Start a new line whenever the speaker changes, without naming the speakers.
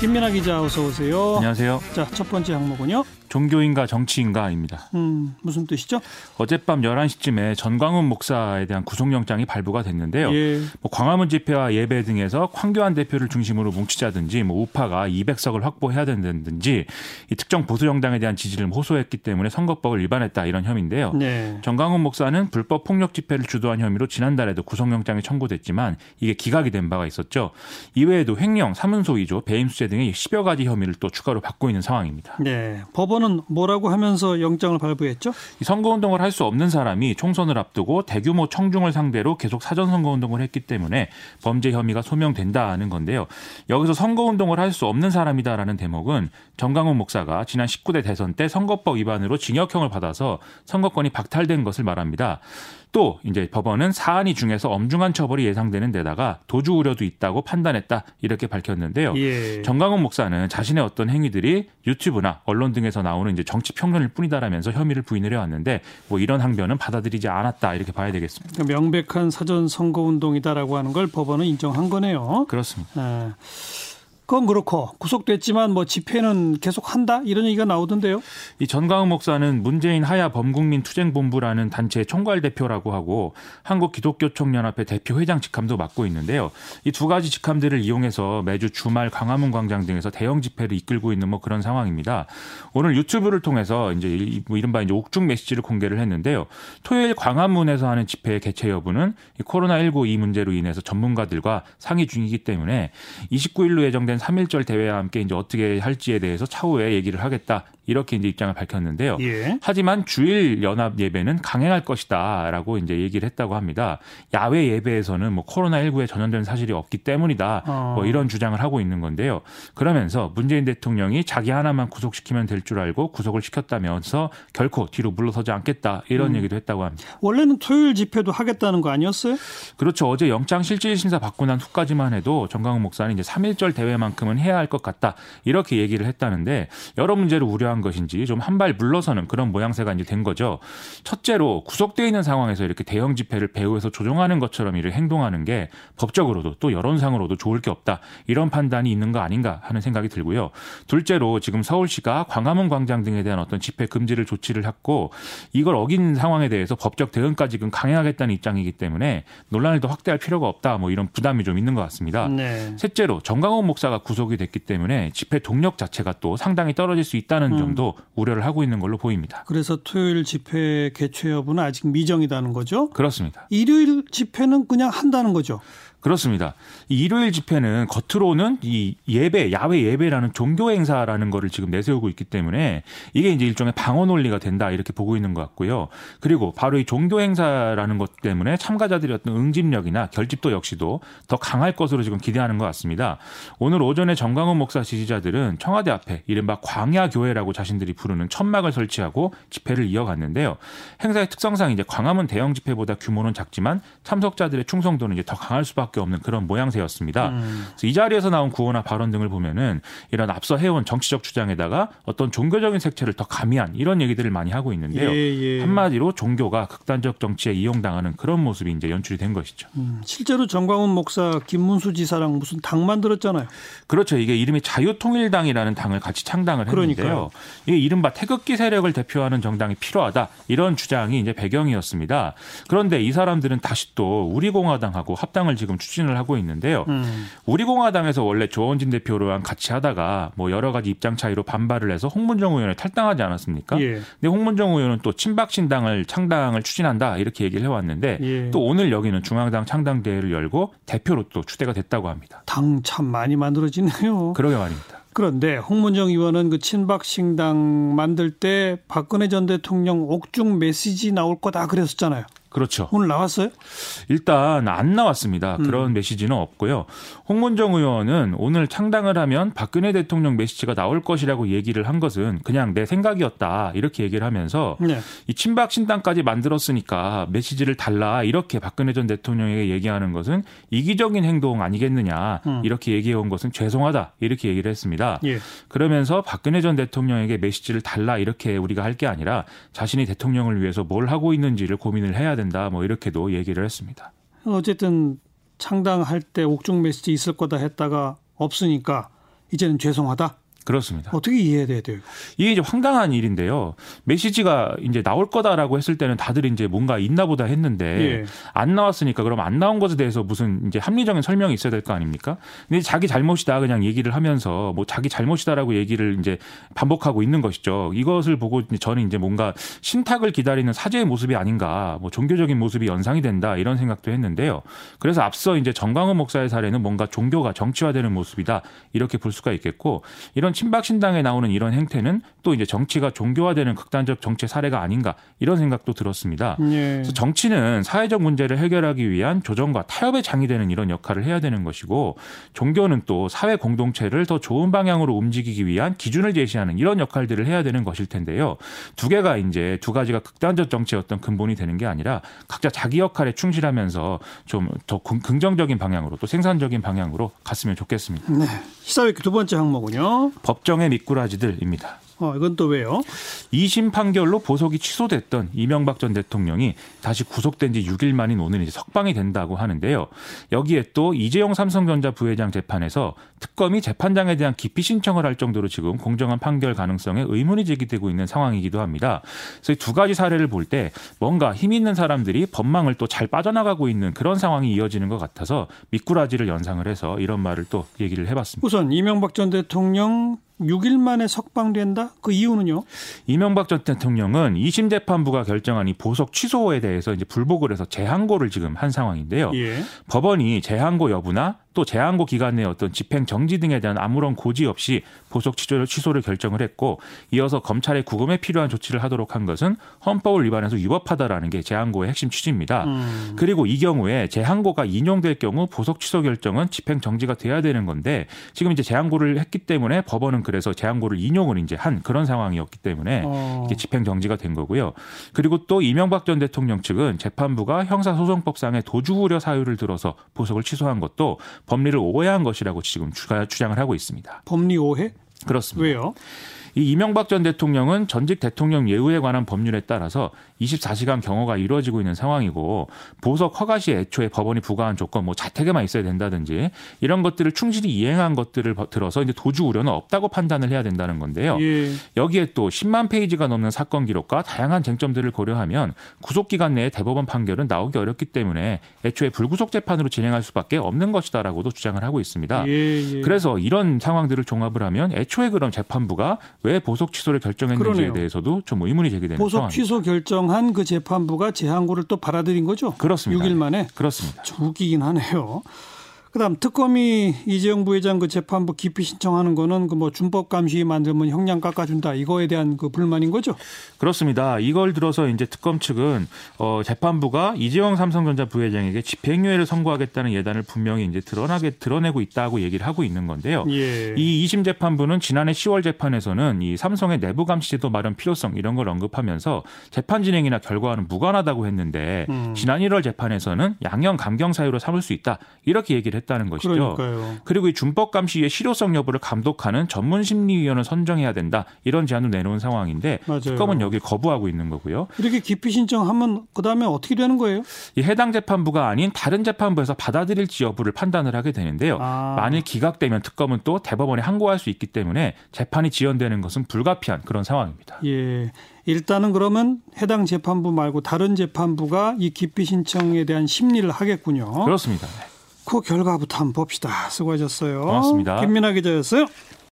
김민아 기자 어서 오세요.
안녕하세요.
자, 첫 번째 항목은요.
종교인가 정치인가입니다.
음, 무슨 뜻이죠?
어젯밤 11시쯤에 전광훈 목사에 대한 구속영장이 발부가 됐는데요.
예.
뭐 광화문 집회와 예배 등에서 황교안 대표를 중심으로 뭉치자든지 뭐 우파가 200석을 확보해야 된다든지 이 특정 보수 정당에 대한 지지를 호소했기 때문에 선거법을 위반했다 이런 혐의인데요.
네.
정광훈 목사는 불법 폭력 집회를 주도한 혐의로 지난달에도 구속영장이 청구됐지만 이게 기각이 된 바가 있었죠. 이외에도 횡령, 사문소 위조, 배임수재 등의 10여 가지 혐의를 또 추가로 받고 있는 상황입니다.
네. 법원 은 뭐라고 하면서 영장을 발부했죠?
이 선거운동을 할 수 없는 사람이 총선을 앞두고 대규모 청중을 상대로 계속 사전 선거운동을 했기 때문에 범죄 혐의가 소명된다는 건데요. 여기서 선거운동을 할 수 없는 사람이다라는 대목은 정강훈 목사가 지난 19대 대선 때 선거법 위반으로 징역형을 받아서 선거권이 박탈된 것을 말합니다. 또 이제 법원은 사안이 중에서 엄중한 처벌이 예상되는 데다가 도주 우려도 있다고 판단했다 이렇게 밝혔는데요.
예.
정강훈 목사는 자신의 어떤 행위들이 유튜브나 언론 등에서 나오는 이제 정치 평론일 뿐이다라면서 혐의를 부인을 해왔는데 뭐 이런 항변은 받아들이지 않았다 이렇게 봐야 되겠습니다.
그러니까 명백한 사전 선거 운동이다라고 하는 걸 법원은 인정한 거네요.
그렇습니다.
예. 그건 그렇고 구속됐지만 뭐 집회는 계속 한다 이런 얘기가 나오던데요.
이 전광훈 목사는 문재인 하야 범국민 투쟁본부라는 단체의 총괄 대표라고 하고 한국 기독교 총연합회 대표 회장 직함도 맡고 있는데요. 이 두 가지 직함들을 이용해서 매주 주말 광화문 광장 등에서 대형 집회를 이끌고 있는 뭐 그런 상황입니다. 오늘 유튜브를 통해서 이제 뭐 이른바 이제 옥중 메시지를 공개를 했는데요. 토요일 광화문에서 하는 집회 개최 여부는 이 코로나 19 이 문제로 인해서 전문가들과 상의 중이기 때문에 29일로 예정된 3.1절 대회와 함께 이제 어떻게 할지에 대해서 차후에 얘기를 하겠다. 이렇게 이제 입장을 밝혔는데요.
예.
하지만 주일 연합 예배는 강행할 것이다라고 이제 얘기를 했다고 합니다. 야외 예배에서는 뭐 코로나19에 전염된 사실이 없기 때문이다.
어.
뭐 이런 주장을 하고 있는 건데요. 그러면서 문재인 대통령이 자기 하나만 구속시키면 될 줄 알고 구속을 시켰다면서 결코 뒤로 물러서지 않겠다. 이런
음.
얘기도 했다고 합니다.
원래는 토요일 집회도 하겠다는 거 아니었어요?
그렇죠. 어제 영장 실질 심사 받고 난 후까지만 해도 정강훈 목사는 이제 3.1절 대회만큼은 해야 할 것 같다. 이렇게 얘기를 했다는데 여러 문제를 우려한 것인지 좀 한 발 물러서는 그런 모양새가 이제 된 거죠. 첫째로 구속돼 있는 상황에서 이렇게 대형 집회를 배후에서 조종하는 것처럼 이렇게 행동하는 게 법적으로도 또 여론상으로도 좋을 게 없다. 이런 판단이 있는 거 아닌가 하는 생각이 들고요. 둘째로 지금 서울시가 광화문 광장 등에 대한 어떤 집회 금지를 조치를 했고 이걸 어긴 상황에 대해서 법적 대응까지 지금 강행하겠다는 입장이기 때문에 논란을 더 확대할 필요가 없다. 뭐 이런 부담이 좀 있는 것 같습니다.
네.
셋째로 정강훈 목사가 구속이 됐기 때문에 집회 동력 자체가 또 상당히 떨어질 수 있다는
음.
점도 우려를 하고 있는 걸로 보입니다.
그래서 토요일 집회 개최 여부는 아직 미정이다는 거죠.
그렇습니다.
일요일 집회는 그냥 한다는 거죠.
그렇습니다. 이 일요일 집회는 겉으로는 이 예배, 야외 예배라는 종교 행사라는 거를 지금 내세우고 있기 때문에 이게 이제 일종의 방어 논리가 된다 이렇게 보고 있는 것 같고요. 그리고 바로 이 종교 행사라는 것 때문에 참가자들의 어떤 응집력이나 결집도 역시도 더 강할 것으로 지금 기대하는 것 같습니다. 오늘 오전에 정광훈 목사 지지자들은 청와대 앞에 이른바 광야교회라고 자신들이 부르는 천막을 설치하고 집회를 이어갔는데요. 행사의 특성상 이제 광화문 대형 집회보다 규모는 작지만 참석자들의 충성도는 이제 더 강할 수밖에 없는 그런 모양새였습니다.
음.
이 자리에서 나온 구호나 발언 등을 보면은 이런 앞서 해온 정치적 주장에다가 어떤 종교적인 색채를 더 가미한 이런 얘기들을 많이 하고 있는데요.
예, 예.
한마디로 종교가 극단적 정치에 이용당하는 그런 모습이 이제 연출이 된 것이죠.
음, 실제로 정광훈 목사 김문수 지사랑 무슨 당 만들었잖아요.
그렇죠. 이게 이름이 자유통일당이라는 당을 같이 창당을 했는데요.
그러니까요.
이게 이른바 태극기 세력을 대표하는 정당이 필요하다 이런 주장이 이제 배경이었습니다. 그런데 이 사람들은 다시 또 우리공화당하고 합당을 지금 추진을 하고 있는데요.
음.
우리공화당에서 원래 조원진 대표랑 같이 하다가 뭐 여러 가지 입장 차이로 반발을 해서 홍문정 의원을 탈당하지 않았습니까?
예.
근데 홍문정 의원은 또 친박신당을 창당을 추진한다 이렇게 얘기를 해왔는데
예.
또 오늘 여기는 중앙당 창당 대회를 열고 대표로 또 추대가 됐다고 합니다.
당 참 많이 만들어지네요.
그러게 말입니다.
그런데 홍문정 의원은 그 친박 신당 만들 때 박근혜 전 대통령 옥중 메시지 나올 거다 그랬었잖아요.
그렇죠.
오늘 나왔어요?
일단 안 나왔습니다.
음.
그런 메시지는 없고요. 홍문정 의원은 오늘 창당을 하면 박근혜 대통령 메시지가 나올 것이라고 얘기를 한 것은 그냥 내 생각이었다. 이렇게 얘기를 하면서
네.
이 친박 신당까지 만들었으니까 메시지를 달라. 이렇게 박근혜 전 대통령에게 얘기하는 것은 이기적인 행동 아니겠느냐.
음.
이렇게 얘기해 온 것은 죄송하다. 이렇게 얘기를 했습니다.
예.
그러면서 박근혜 전 대통령에게 메시지를 달라 이렇게 우리가 할 게 아니라 자신이 대통령을 위해서 뭘 하고 있는지를 고민을 해야 된다. 뭐 이렇게도 얘기를 했습니다.
어쨌든 창당할 때 옥중 메시지 있을 거다 했다가 없으니까 이제는 죄송하다.
그렇습니다.
어떻게 이해해야 돼요?
이게 이제 황당한 일인데요. 메시지가 이제 나올 거다라고 했을 때는 다들 이제 뭔가 있나 보다 했는데 예. 안 나왔으니까 그럼 안 나온 것에 대해서 무슨 이제 합리적인 설명이 있어야 될 거 아닙니까? 근데 자기 잘못이다 그냥 얘기를 하면서 뭐 자기 잘못이다라고 얘기를 이제 반복하고 있는 것이죠. 이것을 보고 저는 이제 뭔가 신탁을 기다리는 사제의 모습이 아닌가, 뭐 종교적인 모습이 연상이 된다 이런 생각도 했는데요. 그래서 앞서 이제 정광훈 목사의 사례는 뭔가 종교가 정치화되는 모습이다 이렇게 볼 수가 있겠고 이런 친박 신당에 나오는 이런 행태는 또 이제 정치가 종교화되는 극단적 정치 사례가 아닌가 이런 생각도 들었습니다. 예. 그래서 정치는 사회적 문제를 해결하기 위한 조정과 타협의 장이 되는 이런 역할을 해야 되는 것이고 종교는 또 사회 공동체를 더 좋은 방향으로 움직이기 위한 기준을 제시하는 이런 역할들을 해야 되는 것일 텐데요. 두 개가 이제 두 가지가 극단적 정치의 어떤 근본이 되는 게 아니라 각자 자기 역할에 충실하면서 좀 더 긍정적인 방향으로 또 생산적인 방향으로 갔으면 좋겠습니다.
네. 시사회기 두 번째 항목은요.
법정의 미꾸라지들입니다.
어, 이건 또 왜요?
2심 판결로 보석이 취소됐던 이명박 전 대통령이 다시 구속된 지 6일 만인 오늘 이제 석방이 된다고 하는데요. 여기에 또 이재용 삼성전자 부회장 재판에서 특검이 재판장에 대한 기피 신청을 할 정도로 지금 공정한 판결 가능성에 의문이 제기되고 있는 상황이기도 합니다. 그래서 두 가지 사례를 볼 때 뭔가 힘 있는 사람들이 법망을 또 잘 빠져나가고 있는 그런 상황이 이어지는 것 같아서 미꾸라지를 연상을 해서 이런 말을 또 얘기를 해봤습니다.
우선 이명박 전 대통령 6일 만에 석방된다? 그 이유는요?
이명박 전 대통령은 2심 재판부가 결정한 이 보석 취소에 대해서 이제 불복을 해서 재항고를 지금 한 상황인데요. 예. 법원이 재항고 여부나 또 재항고 기간 내 어떤 집행 정지 등에 대한 아무런 고지 없이 보석 취소를, 취소를 결정을 했고 이어서 검찰의 구금에 필요한 조치를 하도록 한 것은 헌법을 위반해서 위법하다라는 게 재항고의 핵심 취지입니다. 음. 그리고 이 경우에 재항고가 인용될 경우 보석 취소 결정은 집행 정지가 돼야 되는 건데 지금 이제 재항고를 했기 때문에 법원은 그래서 재항고를 인용을 이제 한 그런 상황이었기 때문에 어. 이게 집행 정지가 된 거고요. 그리고 또 이명박 전 대통령 측은 재판부가 형사소송법상의 도주 우려 사유를 들어서 보석을 취소한 것도 법리를 오해한 것이라고 지금 주장을 하고 있습니다.
법리 오해?
그렇습니다.
왜요?
이 이명박 전 대통령은 전직 대통령 예우에 관한 법률에 따라서 24시간 경호가 이루어지고 있는 상황이고 보석 허가 시 애초에 법원이 부과한 조건 뭐 자택에만 있어야 된다든지 이런 것들을 충실히 이행한 것들을 들어서 이제 도주 우려는 없다고 판단을 해야 된다는 건데요. 예. 여기에 또 10만 페이지가 넘는 사건 기록과 다양한 쟁점들을 고려하면 구속 기간 내에 대법원 판결은 나오기 어렵기 때문에 애초에 불구속 재판으로 진행할 수밖에 없는 것이다라고도 주장을 하고 있습니다. 예, 예. 그래서 이런 상황들을 종합을 하면 애초에 그럼 재판부가 왜 보석 취소를 결정했는지에 그러네요. 대해서도 좀 의문이 제기되는
보석 상황입니다. 취소 결정한 그 재판부가 재항고를 또 받아들인 거죠?
그렇습니다.
6일 만에.
그렇습니다.
웃기긴 하네요. 그다음 특검이 이재용 부회장 그 재판부 기피 신청하는 거는 그 뭐 준법 감시 만들면 형량 깎아준다 이거에 대한 그 불만인 거죠?
그렇습니다. 이걸 들어서 이제 특검 측은 어 재판부가 이재용 삼성전자 부회장에게 집행유예를 선고하겠다는 예단을 분명히 이제 드러나게 드러내고 있다고 얘기를 하고 있는 건데요. 예. 이 2심 재판부는 지난해 10월 재판에서는 이 삼성의 내부 감시 제도 마련 필요성 이런 걸 언급하면서 재판 진행이나 결과와는 무관하다고 했는데 음. 지난 1월 재판에서는 양형 감경 사유로 삼을 수 있다 이렇게 얘기를 했. 했다는 것이죠.
그러니까요.
그리고 이 준법 감시의 실효성 여부를 감독하는 전문 심리위원을 선정해야 된다. 이런 제안을 내놓은 상황인데 맞아요. 특검은 여기 거부하고 있는 거고요.
이렇게 기피 신청하면 그 다음에 어떻게 되는 거예요?
이 해당 재판부가 아닌 다른 재판부에서 받아들일지 여부를 판단을 하게 되는데요. 아. 만일 기각되면 특검은 또 대법원에 항고할 수 있기 때문에 재판이 지연되는 것은 불가피한 그런 상황입니다.
예. 일단은 그러면 해당 재판부 말고 다른 재판부가 이 기피 신청에 대한 심리를 하겠군요.
그렇습니다.
그 결과부터 한번 봅시다. 수고하셨어요.
고맙습니다.
김민아 기자였어요.